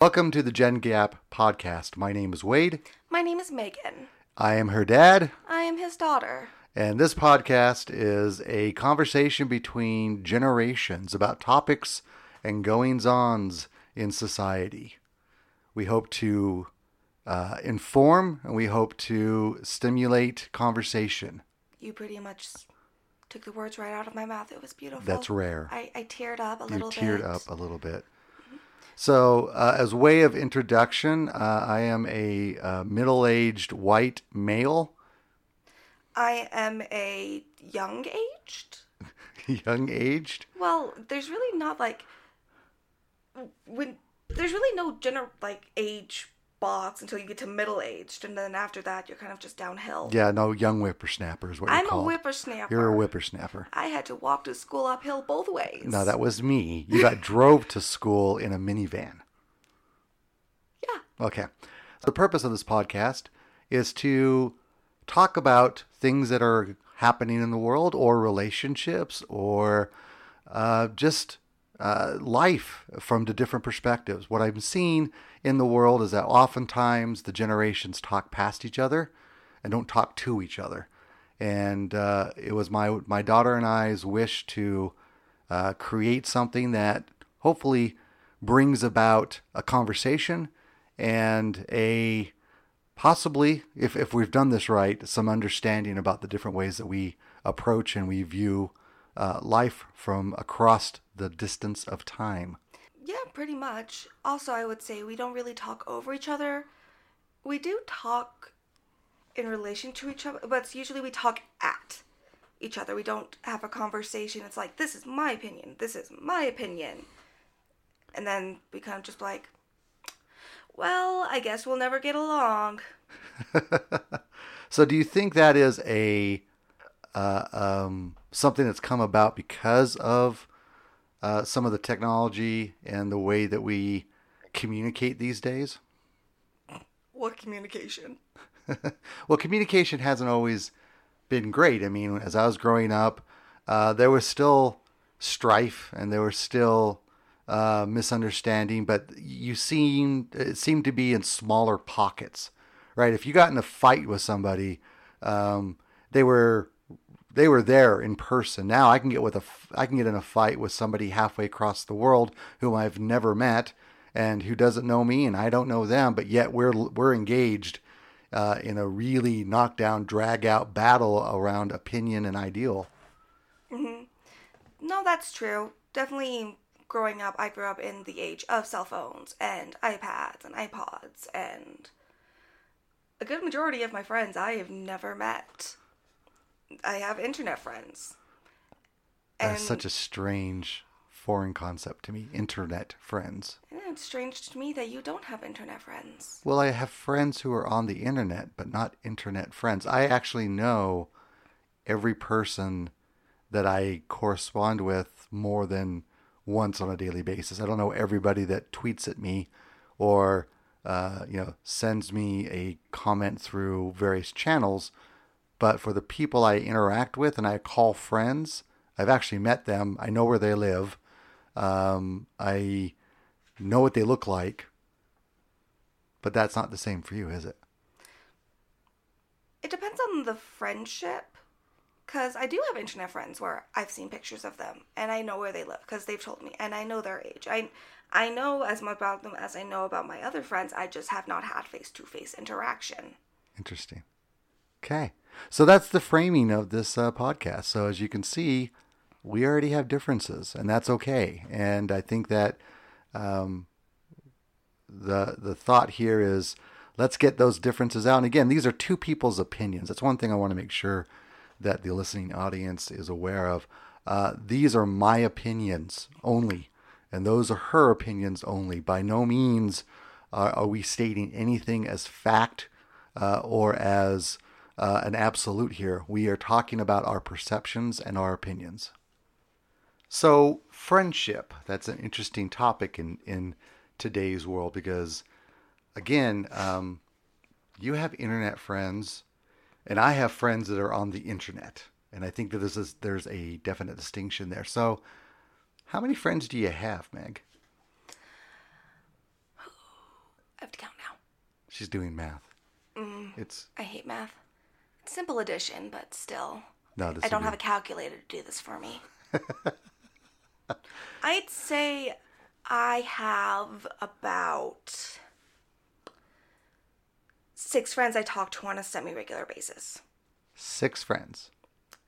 Welcome to the Gen Gap podcast. My name is Wade. My name is Megan. I am her dad, I am his daughter. and this podcast is a conversation between generations about topics and goings ons in society. We hope to uh, inform and we hope to stimulate conversation. You pretty much took the words right out of my mouth. It was beautiful. That's rare. I, I teared up a You little teared bit. Teared up a little bit. So, uh, as way of introduction, uh, I am a uh, middle aged white male, I am a young aged. young aged. Well, there's really not like when there's really no gener like age box until you get to middle aged, and then after that you're kind of just downhill. Yeah, no, young whippersnapper is what you're I'm a whippersnapper. You're a whippersnapper. I had to walk to school uphill both ways. No, that was me. You got drove to school in a minivan. yeah. Okay. The purpose of this podcast is to talk about things that are happening in the world or relationships or uh, just uh, life from the different perspectives. What I've seen in the world is that oftentimes the generations talk past each other and don't talk to each other. And uh, it was my my daughter and I's wish to uh, create something that hopefully brings about a conversation and a possibly, if, if we've done this right, some understanding about the different ways that we approach and we view uh, life from across the distance of time. Yeah, pretty much. Also, I would say we don't really talk over each other. We do talk in relation to each other, but usually we talk at each other. We don't have a conversation. It's like, this is my opinion, this is my opinion. And then we kind of just like, well, I guess we'll never get along. So, do you think that is a uh, um, something that's come about because of uh, some of the technology and the way that we communicate these days? What communication? well, communication hasn't always been great. I mean, as I was growing up, uh, there was still strife and there was still uh, misunderstanding, but you seem it seemed to be in smaller pockets, right? If you got in a fight with somebody, um, they were they were there in person. Now I can get with a I can get in a fight with somebody halfway across the world whom I've never met and who doesn't know me and I don't know them, but yet we're we're engaged uh, in a really knockdown, drag out battle around opinion and ideal. Mm-hmm. No, that's true. Definitely growing up, I grew up in the age of cell phones and iPads and iPods, and a good majority of my friends I have never met. I have internet friends. That's such a strange foreign concept to me. Internet friends. and it's strange to me that you don't have internet friends. Well, I have friends who are on the internet, but not internet friends. I actually know every person that I correspond with more than once on a daily basis. I don't know everybody that tweets at me or uh, you know sends me a comment through various channels, but for the people I interact with and I call friends, I've actually met them. I know where they live. Um, I know what they look like. But that's not the same for you, is it? It depends on the friendship. Because I do have internet friends where I've seen pictures of them and I know where they live because they've told me and I know their age. I, I know as much about them as I know about my other friends. I just have not had face to face interaction. Interesting. Okay. So that's the framing of this uh, podcast. So as you can see, we already have differences, and that's okay. And I think that um, the the thought here is let's get those differences out. And again, these are two people's opinions. That's one thing I want to make sure that the listening audience is aware of. Uh, these are my opinions only, and those are her opinions only. By no means uh, are we stating anything as fact uh, or as uh, an absolute here. We are talking about our perceptions and our opinions. So, friendship, that's an interesting topic in, in today's world because, again, um, you have internet friends, and I have friends that are on the internet. And I think that this is, there's a definite distinction there. So, how many friends do you have, Meg? I have to count now. She's doing math. It's I hate math. Simple addition, but still. no. This I don't have a calculator to do this for me. I'd say I have about six friends I talk to on a semi regular basis. six friends.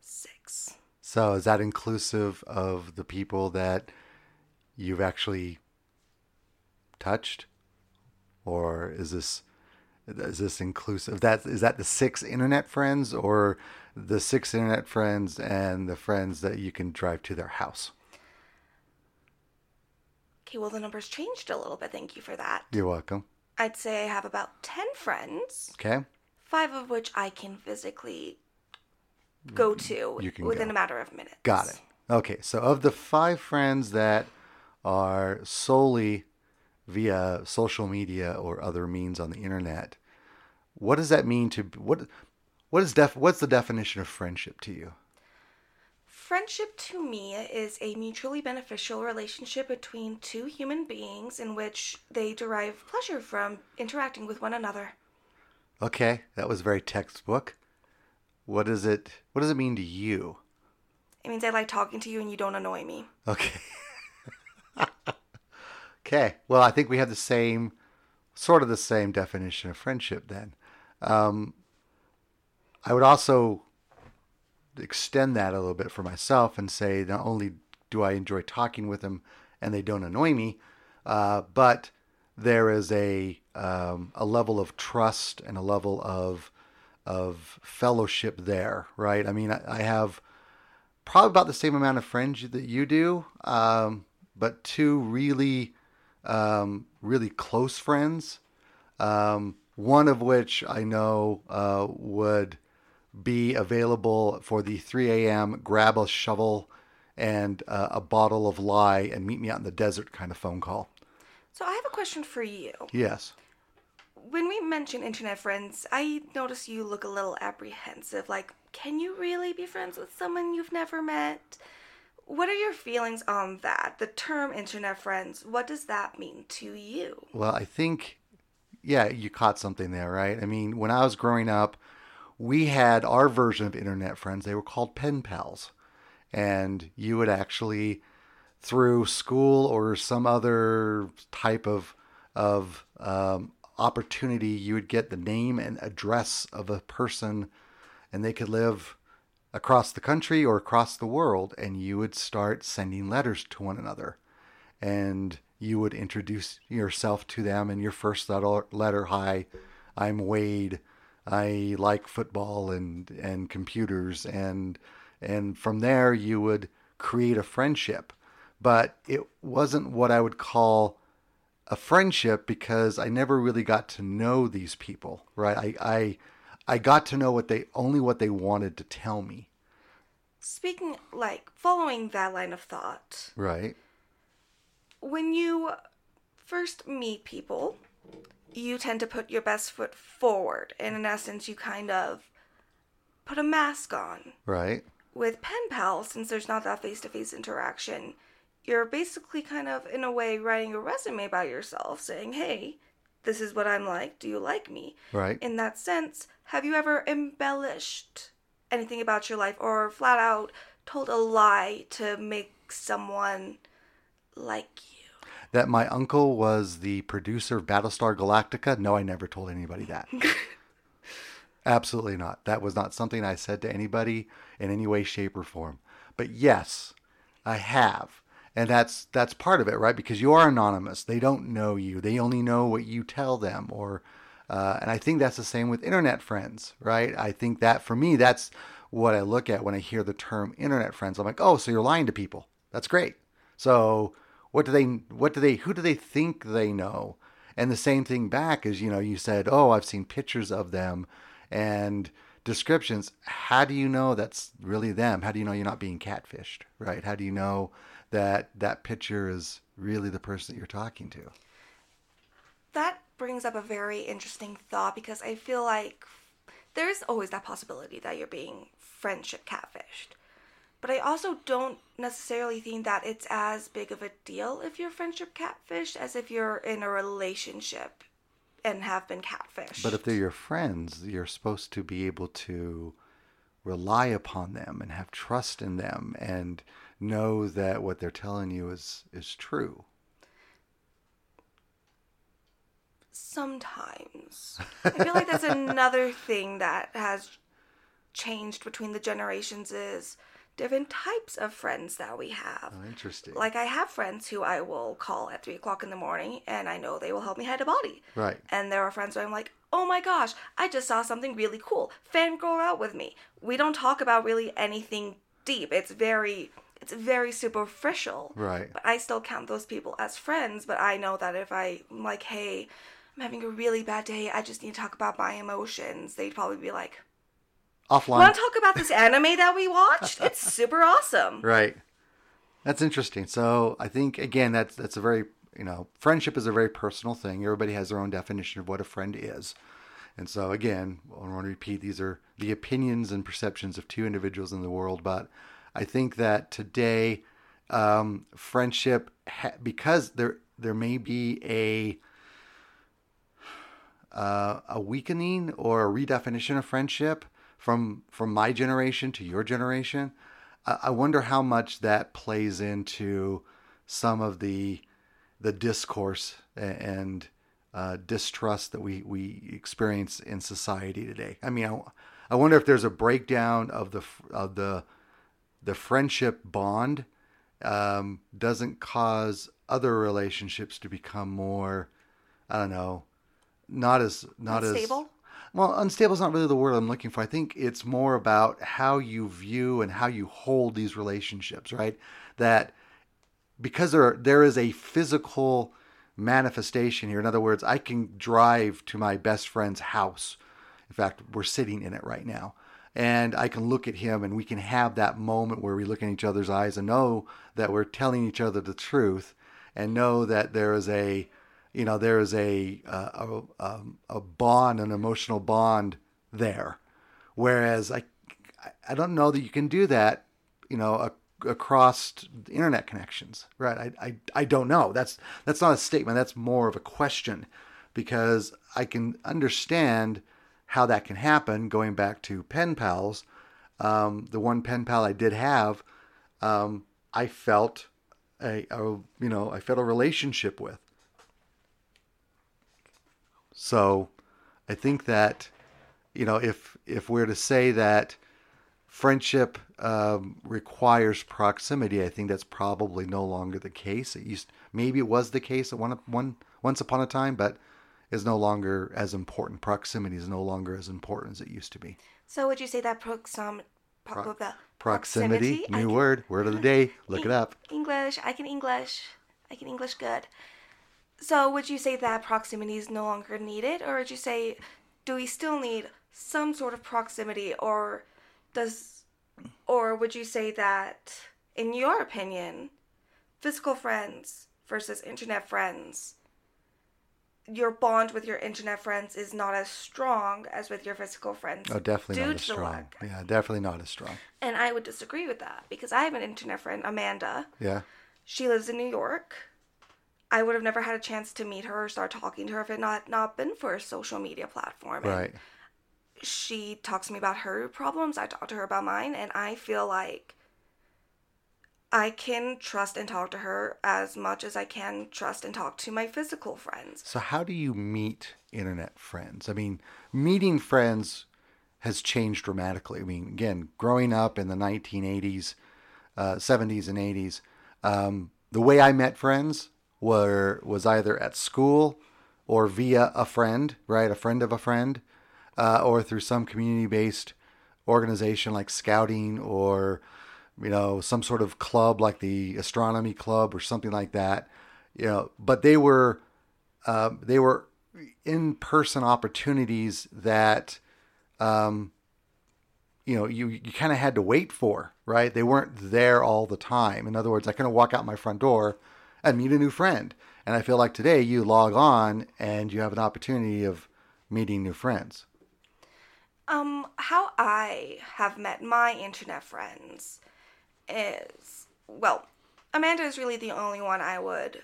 Six. So is that inclusive of the people that you've actually touched, or is this is this inclusive? That is that the six internet friends, or the six internet friends and the friends that you can drive to their house? Okay, well, the numbers changed a little bit. Thank you for that. You're welcome. I'd say I have about 10 friends, Okay. five of which I can physically go to within go. a matter of minutes. Got it. Okay, so of the five friends that are solely via social media or other means on the internet, what does that mean to what? What is def? What's the definition of friendship to you? Friendship to me is a mutually beneficial relationship between two human beings in which they derive pleasure from interacting with one another. Okay, that was very textbook. What does it? What does it mean to you? It means I like talking to you and you don't annoy me. Okay. okay. Well, I think we have the same, sort of the same definition of friendship then. Um, I would also extend that a little bit for myself and say not only do I enjoy talking with them and they don't annoy me, uh, but there is a um, a level of trust and a level of of fellowship there, right? I mean, I, I have probably about the same amount of friends that you do, um, but two really, um, really close friends. Um, one of which I know uh, would be available for the 3 a.m. grab a shovel and uh, a bottle of lye and meet me out in the desert kind of phone call. So I have a question for you. Yes. When we mention internet friends, I notice you look a little apprehensive. Like, can you really be friends with someone you've never met? What are your feelings on that? The term internet friends, what does that mean to you? Well, I think, yeah, you caught something there, right? I mean, when I was growing up, we had our version of internet friends. They were called pen pals. And you would actually, through school or some other type of, of um, opportunity, you would get the name and address of a person, and they could live across the country or across the world, and you would start sending letters to one another. And you would introduce yourself to them in your first letter, hi i'm wade. I like football and and computers and and from there you would create a friendship. But it wasn't what i would call a friendship because i never really got to know these people right? I i i got to know what they only what they wanted to tell me Speaking, like, following that line of thought, right when you first meet people, you tend to put your best foot forward. And in essence, you kind of put a mask on. right With pen pals, since there's not that face to face interaction, you're basically kind of, in a way, writing a resume about yourself saying, hey, this is what I'm like. Do you like me? right In that sense, have you ever embellished anything about your life or flat out told a lie to make someone like you? that my uncle was the producer of Battlestar Galactica. No, I never told anybody that. Absolutely not. That was not something I said to anybody in any way, shape, or form. But yes, I have. And that's that's part of it, right? Because you are anonymous. They don't know you. They only know what you tell them. Or, uh, and I think that's the same with internet friends, right? I think that for me, that's what I look at when I hear the term internet friends. I'm like, oh, so you're lying to people. That's great. So what do they? What do they? Who do they think they know? And the same thing back is, you know, you said, oh, I've seen pictures of them and descriptions. How do you know that's really them? How do you know you're not being catfished, right? How do you know that that picture is really the person that you're talking to? That brings up a very interesting thought because I feel like there's always that possibility that you're being friendship catfished. But I also don't necessarily think that it's as big of a deal if you're friendship catfished as if you're in a relationship and have been catfished. But if they're your friends, you're supposed to be able to rely upon them and have trust in them and know that what they're telling you is is true. Sometimes. I feel like that's another thing that has changed between the generations is different types of friends that we have. Oh, interesting. Like I have friends who I will call at three o'clock in the morning, and I know they will help me hide a body. Right. And there are friends where I'm like, oh my gosh, I just saw something really cool. Fangirl out with me. We don't talk about really anything deep. It's very it's very superficial. Right. But I still count those people as friends. But I know that if I am like, hey, I'm having a really bad day. I just need to talk about my emotions. They'd probably be like, Offline. Want to talk about this anime that we watched? It's super awesome. Right. That's interesting. So I think again that's that's a very you know friendship is a very personal thing. Everybody has their own definition of what a friend is, and so again I want to repeat these are the opinions and perceptions of two individuals in the world. But I think that today um, friendship ha- because there there may be a uh, a weakening or a redefinition of friendship from from my generation to your generation. I, I wonder how much that plays into some of the the discourse and uh, distrust that we we experience in society today. I mean, I, I wonder if there's a breakdown of the of the the friendship bond um, doesn't cause other relationships to become more, I don't know, not as not Unstable? as well. Unstable is not really the word I'm looking for. I think it's more about how you view and how you hold these relationships, right? That because there there is a physical manifestation here. In other words, I can drive to my best friend's house. In fact, we're sitting in it right now. And I can look at him and we can have that moment where we look in each other's eyes and know that we're telling each other the truth and know that there is a you know there is a a, a, a bond an emotional bond there. Whereas i i don't know that you can do that you know across internet connections right? I, I i don't know. That's that's not a statement. That's more of a question because i can understand how that can happen going back to pen pals. Um, the one pen pal i did have um, i felt a, a you know i felt a relationship with so I think that, you know, if if we're to say that friendship um, requires proximity, I think that's probably no longer the case. It used maybe it was the case at one one once upon a time, but is no longer as important. Proximity is no longer as important as it used to be. So would you say that proxim, pro- Pro- Proximity, I new can- word, word of the day. Look it up. English. I can English. I can English good. So would you say that proximity is no longer needed, or would you say, do we still need some sort of proximity, or does, or would you say that, in your opinion, physical friends versus internet friends, your bond with your internet friends is not as strong as with your physical friends? Oh, definitely not as strong. Yeah, definitely not as strong. And I would disagree with that because I have an internet friend, Amanda. Yeah. She lives in New York. I would have never had a chance to meet her or start talking to her if it not not been for a social media platform. And Right. She talks to me about her problems. I talk to her about mine, and I feel like I can trust and talk to her as much as I can trust and talk to my physical friends. So, how do you meet internet friends? I mean, meeting friends has changed dramatically. I mean, again, growing up in the 1980s, uh, 70s, and 80s, um, the way I met friends were was either at school or via a friend, right? A friend of a friend, uh, or through some community-based organization like scouting or you know some sort of club like the astronomy club or something like that you know. But they were uh, they were in-person opportunities that um, you know you, you kind of had to wait for right? They weren't there all the time. In other words i couldn't walk out my front door and meet a new friend and i feel like today you log on and you have an opportunity of meeting new friends Um, how I have met my internet friends is well, Amanda is really the only one I would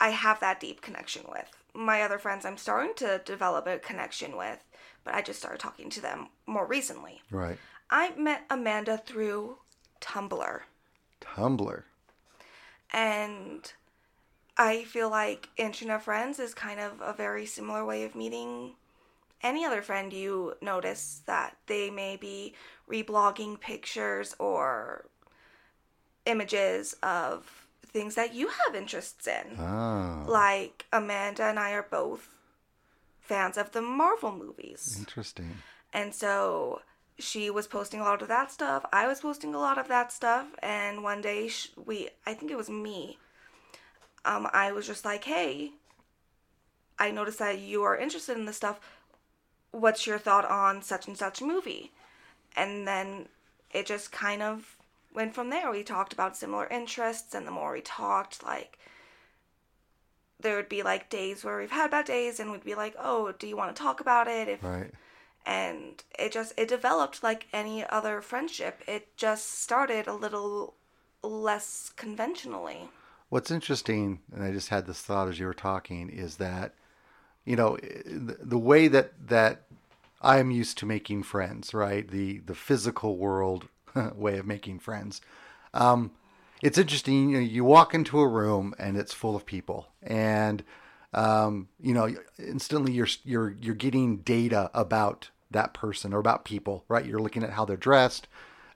I have that deep connection with. my other friends I'm starting to develop a connection with, but I just started talking to them more recently. Right. I met Amanda through Tumblr. Tumblr. And I feel like internet friends is kind of a very similar way of meeting any other friend you notice that they may be reblogging pictures or images of things that you have interests in. Oh. Like Amanda and I are both fans of the Marvel movies. Interesting. And so she was posting a lot of that stuff. I was posting a lot of that stuff. And one day sh- we, I think it was me, um, I was just like, hey, I noticed that you are interested in this stuff. What's your thought on such and such movie? And then it just kind of went from there. We talked about similar interests, and the more we talked, like, there would be like days where we've had bad days, and we'd be like, oh, do you want to talk about it? If Right. And it just it developed like any other friendship it just started a little less conventionally What's interesting, and I just had this thought as you were talking, is that you know the, the way that that I'm used to making friends, right? The the physical world way of making friends. Um, it's interesting. You know, you walk into a room and it's full of people, and um, you know, instantly you're you're you're getting data about that person or about people, right? You're looking at how they're dressed,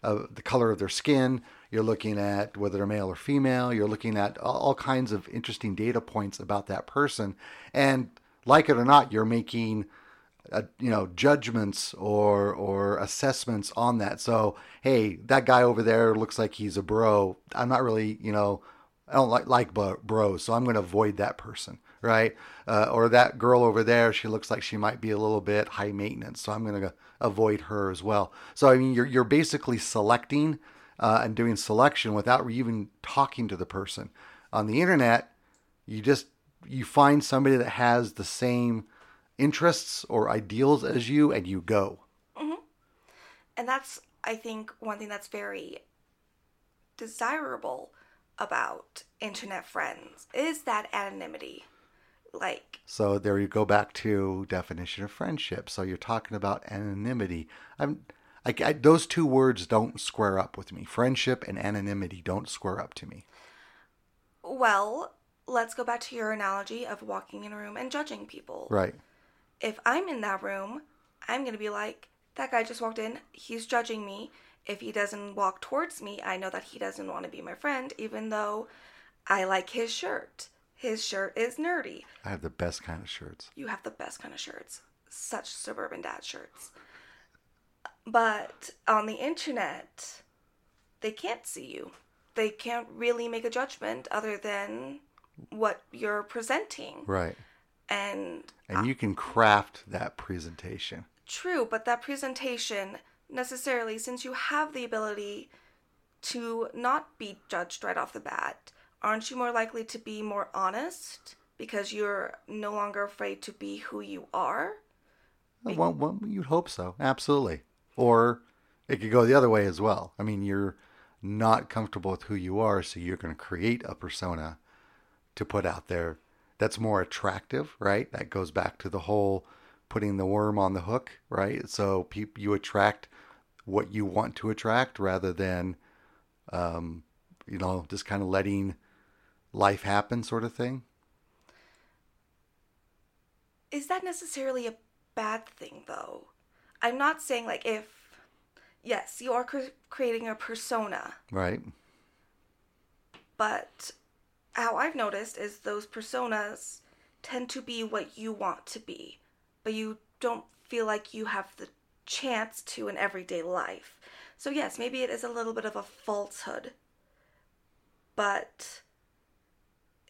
uh, the color of their skin. You're looking at whether they're male or female. You're looking at all, kinds of interesting data points about that person, and like it or not, you're making uh, you know judgments or or assessments on that. So hey, that guy over there looks like he's a bro. I'm not really you know I don't like like bro- bros, so I'm going to avoid that person, right? Uh, or that girl over there, she looks like she might be a little bit high maintenance, so I'm going to avoid her as well. So I mean, you're you're basically selecting uh, and doing selection without even talking to the person. On the internet, you just you find somebody that has the same interests or ideals as you, and you go. and that's i think one thing that's very desirable about internet friends is that anonymity like So there you go back to definition of friendship. So you're talking about anonymity. I'm, I, I, those two words don't square up with me. Friendship and anonymity don't square up to me. well let's go back to your analogy of walking in a room and judging people Right. if I'm in that room, I'm going to be like, that guy just walked in, he's judging me. If he doesn't walk towards me, I know that he doesn't want to be my friend, even though I like his shirt. His shirt is nerdy. I have the best kind of shirts. You have the best kind of shirts. Such suburban dad shirts. But on the internet, they can't see you. They can't really make a judgment other than what you're presenting. Right. And And you can craft that presentation. True, but that presentation necessarily, since you have the ability to not be judged right off the bat, aren't you more likely to be more honest because you're no longer afraid to be who you are? Well, well, you'd hope so. Absolutely. Or it could go the other way as well. I mean, you're not comfortable with who you are, so you're going to create a persona to put out there that's more attractive, right? That goes back to the whole putting the worm on the hook, right? So peop you attract what you want to attract rather than, um, you know, just kind of letting life happen, sort of thing. Is that necessarily a bad thing, though? I'm not saying, like, if, yes, you are cre- creating a persona, Right. but how I've noticed is those personas tend to be what you want to be, but you don't feel like you have the chance to in everyday life. So, yes, maybe it is a little bit of a falsehood, but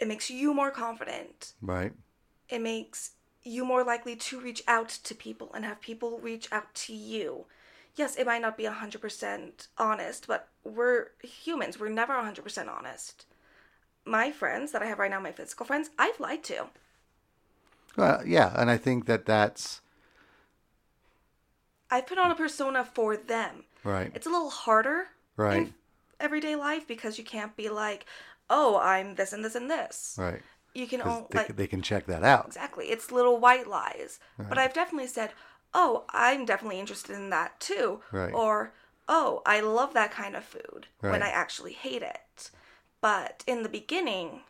it makes you more confident. Right. It makes you more likely to reach out to people and have people reach out to you. Yes, it might not be 100% honest, but we're humans. We're never 100% honest my friends that I have right now, my physical friends, I've lied to. Well, yeah, and I think that that's I put on a persona for them. right. It's a little harder Right. in everyday life because you can't be like, oh, I'm this and this and this. Right. You can only they, like they can check that out. exactly. It's little white lies. But I've definitely said, "Oh, I'm definitely interested in that too," Right. or "Oh, I love that kind of food," when I actually hate it. But in the beginning,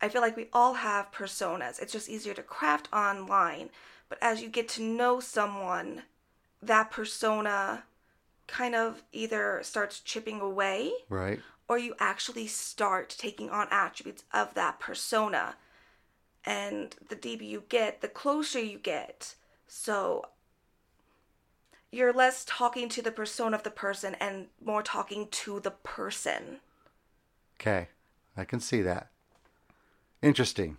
I feel like we all have personas. It's just easier to craft online. But as you get to know someone, that persona kind of either starts chipping away Right. Or you actually start taking on attributes of that persona. And the deeper you get, the closer you get. So you're less talking to the persona of the person and more talking to the person. Okay, I can see that. Interesting.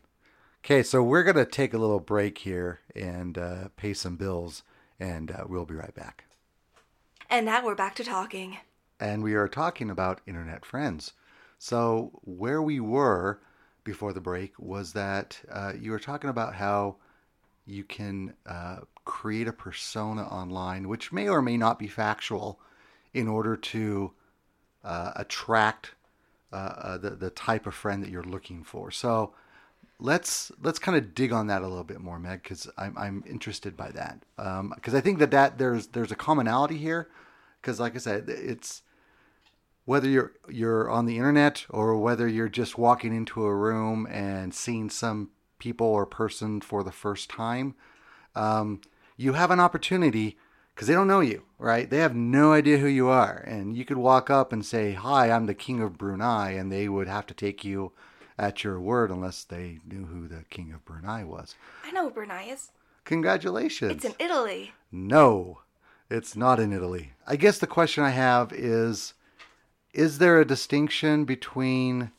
Okay, so we're going to take a little break here and uh, pay some bills, and uh, we'll be right back. And now we're back to talking. And we are talking about internet friends. So, where we were before the break was that uh, you were talking about how you can uh, create a persona online, which may or may not be factual, in order to uh, attract uh, uh, the the type of friend that you're looking for. So let's let's kind of dig on that a little bit more, Meg, because I'm I'm interested by that. Because I think that that there's there's a commonality here. Because like I said, it's whether you're you're on the internet or whether you're just walking into a room and seeing some people or person for the first time, um, you have an opportunity because they don't know you, right? They have no idea who you are, and you could walk up and say, "Hi, I'm the king of Brunei," and they would have to take you at your word unless they knew who the king of Brunei was. I know Brunei is. Congratulations! It's in Italy. No, it's not in Italy. I guess the question I have is is there a distinction between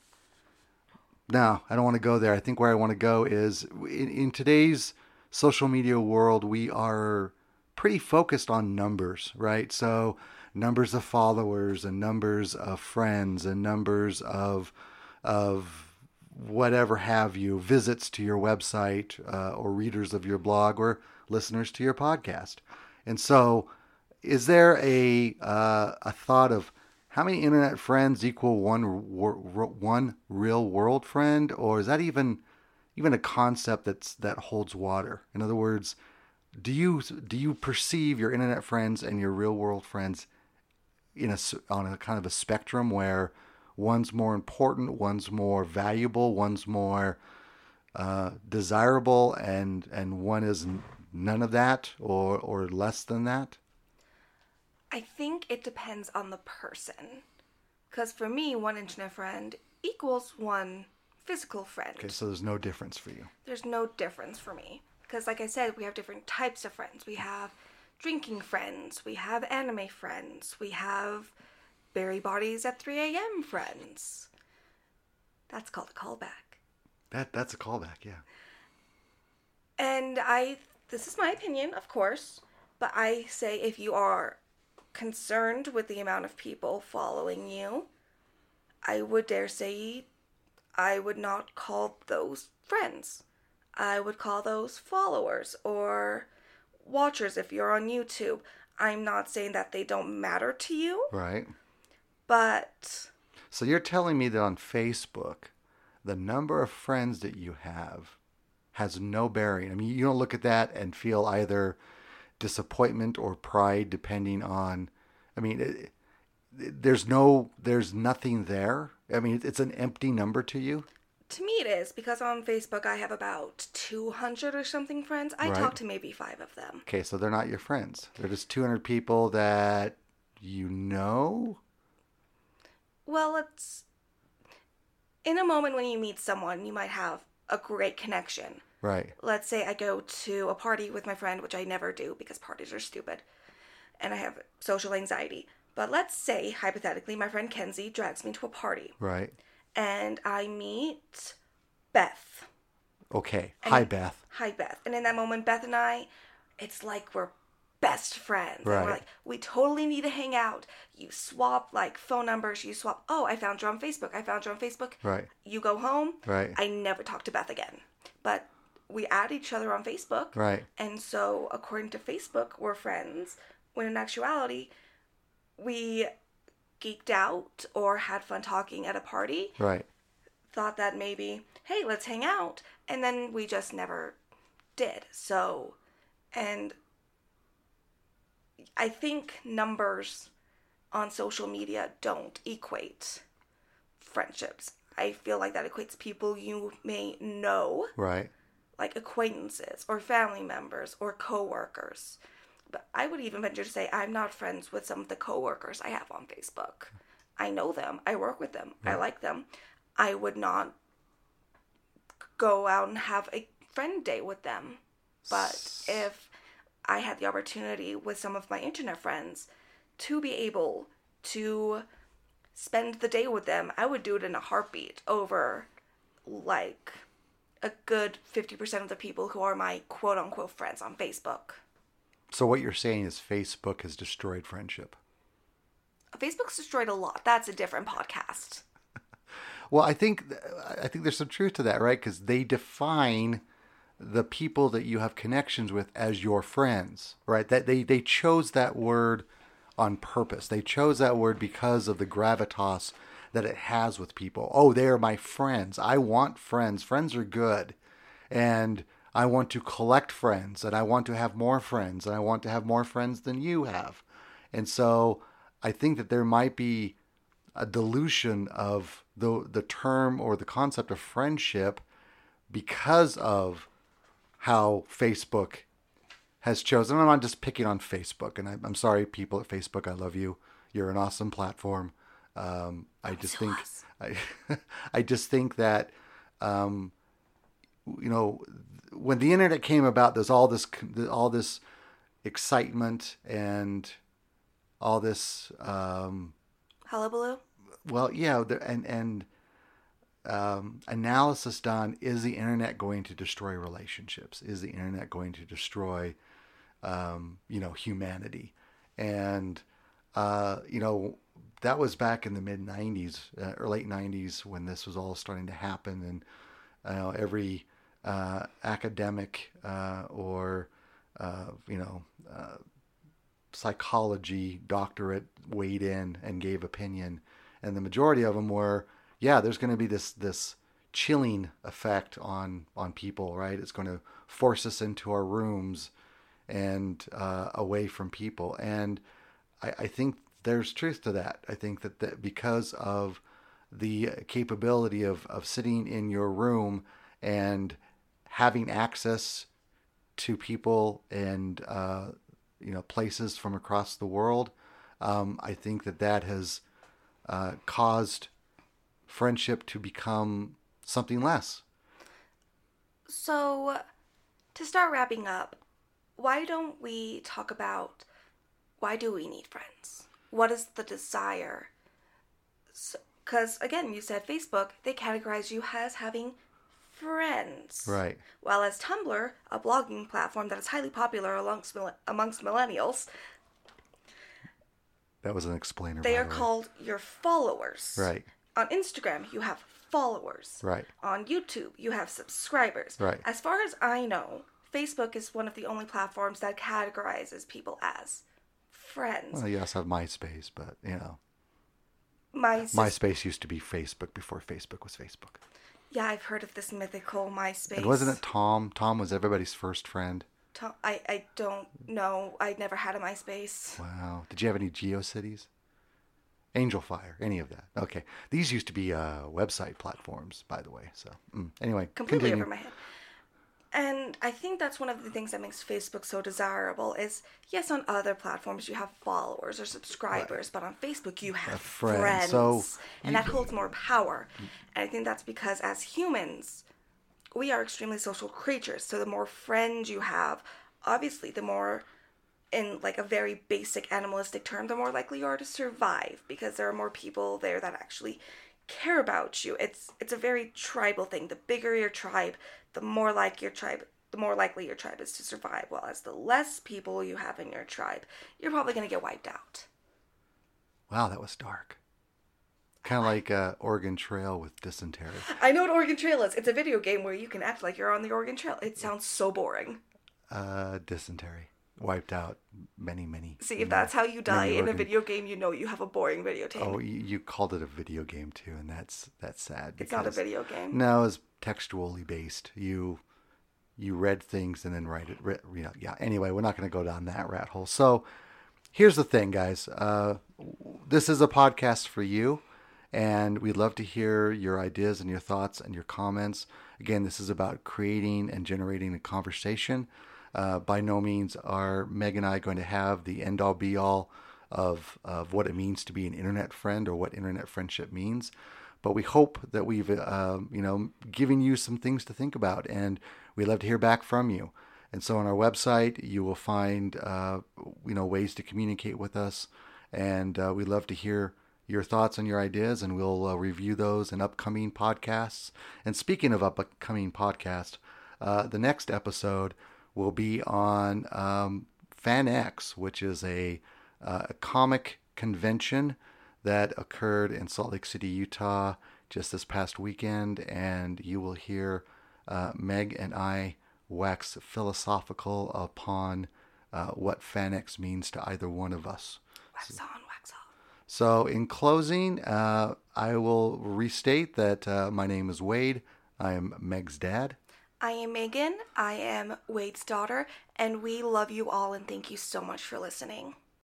No, I don't want to go there. I think where I want to go is in, in today's social media world, we are pretty focused on numbers, right? So numbers of followers and numbers of friends and numbers of of whatever have you, visits to your website uh, or readers of your blog or listeners to your podcast. And so, is there a uh, a thought of how many internet friends equal one one real world friend, or is that even even a concept that's that holds water? In other words, do you do you perceive your internet friends and your real world friends in a on a kind of a spectrum where one's more important, one's more valuable, one's more uh, desirable, and and one is none of that or or less than that? I think it depends on the person. Because for me, one internet friend equals one physical friend. Okay, so there's no difference for you. There's no difference for me. Because, like I said, we have different types of friends. We have drinking friends, we have anime friends, we have bury bodies at 3 a.m. friends. That's called a callback. That that's a callback, yeah. And I, this is my opinion, of course, but I say if you are concerned with the amount of people following you, I would dare say I would not call those friends. I would call those followers or watchers if you're on YouTube. I'm not saying that they don't matter to you, Right. but So you're telling me that on Facebook, the number of friends that you have has no bearing. I mean, you don't look at that and feel either disappointment or pride, depending on. I mean, it, it- there's no, there's nothing there. I mean, it's an empty number to you. to me it is because on Facebook I have about 200 or something friends. I Right. talk to maybe five of them. Okay, so they're not your friends. They're just 200 people that you know. Well, it's in a moment when you meet someone, you might have a great connection. Right. Let's say I go to a party with my friend, which I never do because parties are stupid and I have social anxiety. But let's say, hypothetically, my friend Kenzie drags me to a party Right. and I meet Beth. Okay. Hi, Beth. Hi, Beth. And in that moment, Beth and I, it's like we're best friends. And Right. we're like, we totally need to hang out. You swap like phone numbers. You swap, oh, I found you on Facebook. I found you on Facebook. Right. You go home. Right. I never talk to Beth again. But we add each other on Facebook. Right. And so, according to Facebook, we're friends. When in actuality, we geeked out or had fun talking at a party Right. thought that maybe, hey, let's hang out. And then we just never did. So, and I think numbers on social media don't equate friendships. I feel like that equates people you may know, Right. Like acquaintances or family members or coworkers. But I would even venture to say I'm not friends with some of the coworkers I have on Facebook. I know them, I work with them, I like them. I would not go out and have a friend day with them. But if I had the opportunity with some of my internet friends to be able to spend the day with them, I would do it in a heartbeat over like a good 50% of the people who are my quote unquote friends on Facebook. So what you're saying is Facebook has destroyed friendship. Facebook's destroyed a lot. That's a different podcast. Well, I think I think there's some truth to that, right? Because they define the people that you have connections with as your friends, right? That they they chose that word on purpose. They chose that word because of the gravitas that it has with people. Oh, they are my friends. I want friends. Friends are good, and I want to collect friends, and I want to have more friends, and I want to have more friends than you have, and so I think that there might be a dilution of the the term or the concept of friendship because of how Facebook has chosen. I'm not just picking on Facebook, and I, I'm sorry, people at Facebook. I love you. You're an awesome platform. Um, I just think. I, I just think that um, you know when the internet came about, there's all this all this excitement and all this. Um, Hullabaloo? well, yeah, and and um, analysis done: is the internet going to destroy relationships? Is the internet going to destroy, um, you know, humanity? And uh, you know, that was back in the mid '90s uh, or late '90s when this was all starting to happen, and know, every uh, academic uh, or uh, you know. Uh, psychology doctorate weighed in and gave opinion and the majority of them were yeah there's going to be this this chilling effect on on people right it's going to force us into our rooms and uh, away from people and I think there's truth to that i think that, that because of the capability of, of sitting in your room and having access to people and uh, you know places from across the world. Um, I think that that has uh, caused friendship to become something less. So, to start wrapping up, why don't we talk about why do we need friends? What is the desire? Because, again, you said Facebook, they categorize you as having friends. Right. While as Tumblr, a blogging platform that is highly popular amongst, amongst millennials, That was an explainer. they are the called your followers. Right. On Instagram, you have followers. Right. On YouTube, you have subscribers. Right. As far as I know, Facebook is one of the only platforms that categorizes people as friends. Well, you also have MySpace, but you know, My sis- MySpace used to be Facebook before Facebook was Facebook. yeah, I've heard of this mythical MySpace. And wasn't it Tom? Tom was everybody's first friend. To- I I don't know. I never had a MySpace. Wow. Did you have any GeoCities? Angel Fire, any of that? Okay. These used to be uh, website platforms, by the way. So mm. anyway, completely continue. over my head. And I think that's one of the things that makes Facebook so desirable is yes, on other platforms you have followers or subscribers, but on Facebook you have friends. friends. So and that holds more power. Mm. And I think that's because as humans, we are extremely social creatures. So the more friends you have, obviously the more in like a very basic animalistic term, the more likely you are to survive because there are more people there that actually care about you. It's it's a very tribal thing. The bigger your tribe, the more like your tribe the more likely your tribe is to survive. While as the less people you have in your tribe, you're probably gonna get wiped out. Wow, that was dark. Kind of like uh, Oregon Trail with dysentery. I know what Oregon Trail is. It's a video game where you can act like you're on the Oregon Trail. It sounds so boring. Uh, dysentery. Wiped out many, many. See, if that's how you die in a video game, you know you have a boring videotape. Oh, you, you called it a video game too, and that's that's sad. it's not a video game. No, it's textually based. You you read things and then write it. Re, you know, yeah. Anyway, we're not going to go down that rat hole. So here's the thing, guys. Uh, this is a podcast for you, and we'd love to hear your ideas and your thoughts and your comments. Again, this is about creating and generating a conversation. Uh, by no means are Meg and I going to have the end all be all of of what it means to be an internet friend or what internet friendship means. But we hope that we've um, you know given you some things to think about and we'd love to hear back from you. And so on our website you will find uh, you know ways to communicate with us and uh, we love to hear your thoughts and your ideas and we'll uh, review those in upcoming podcasts. And speaking of upcoming podcast uh, the next episode will be on um, FanX, which is a, uh, a comic convention that occurred in Salt Lake City, Utah, just this past weekend, and you will hear uh, Meg and I wax philosophical upon uh, what FanX means to either one of us. Wax on, wax off. So, in closing, uh, I will restate that uh, my name is Wade. I am Meg's dad. I am Megan. I am Wade's daughter, and we love you all and thank you so much for listening.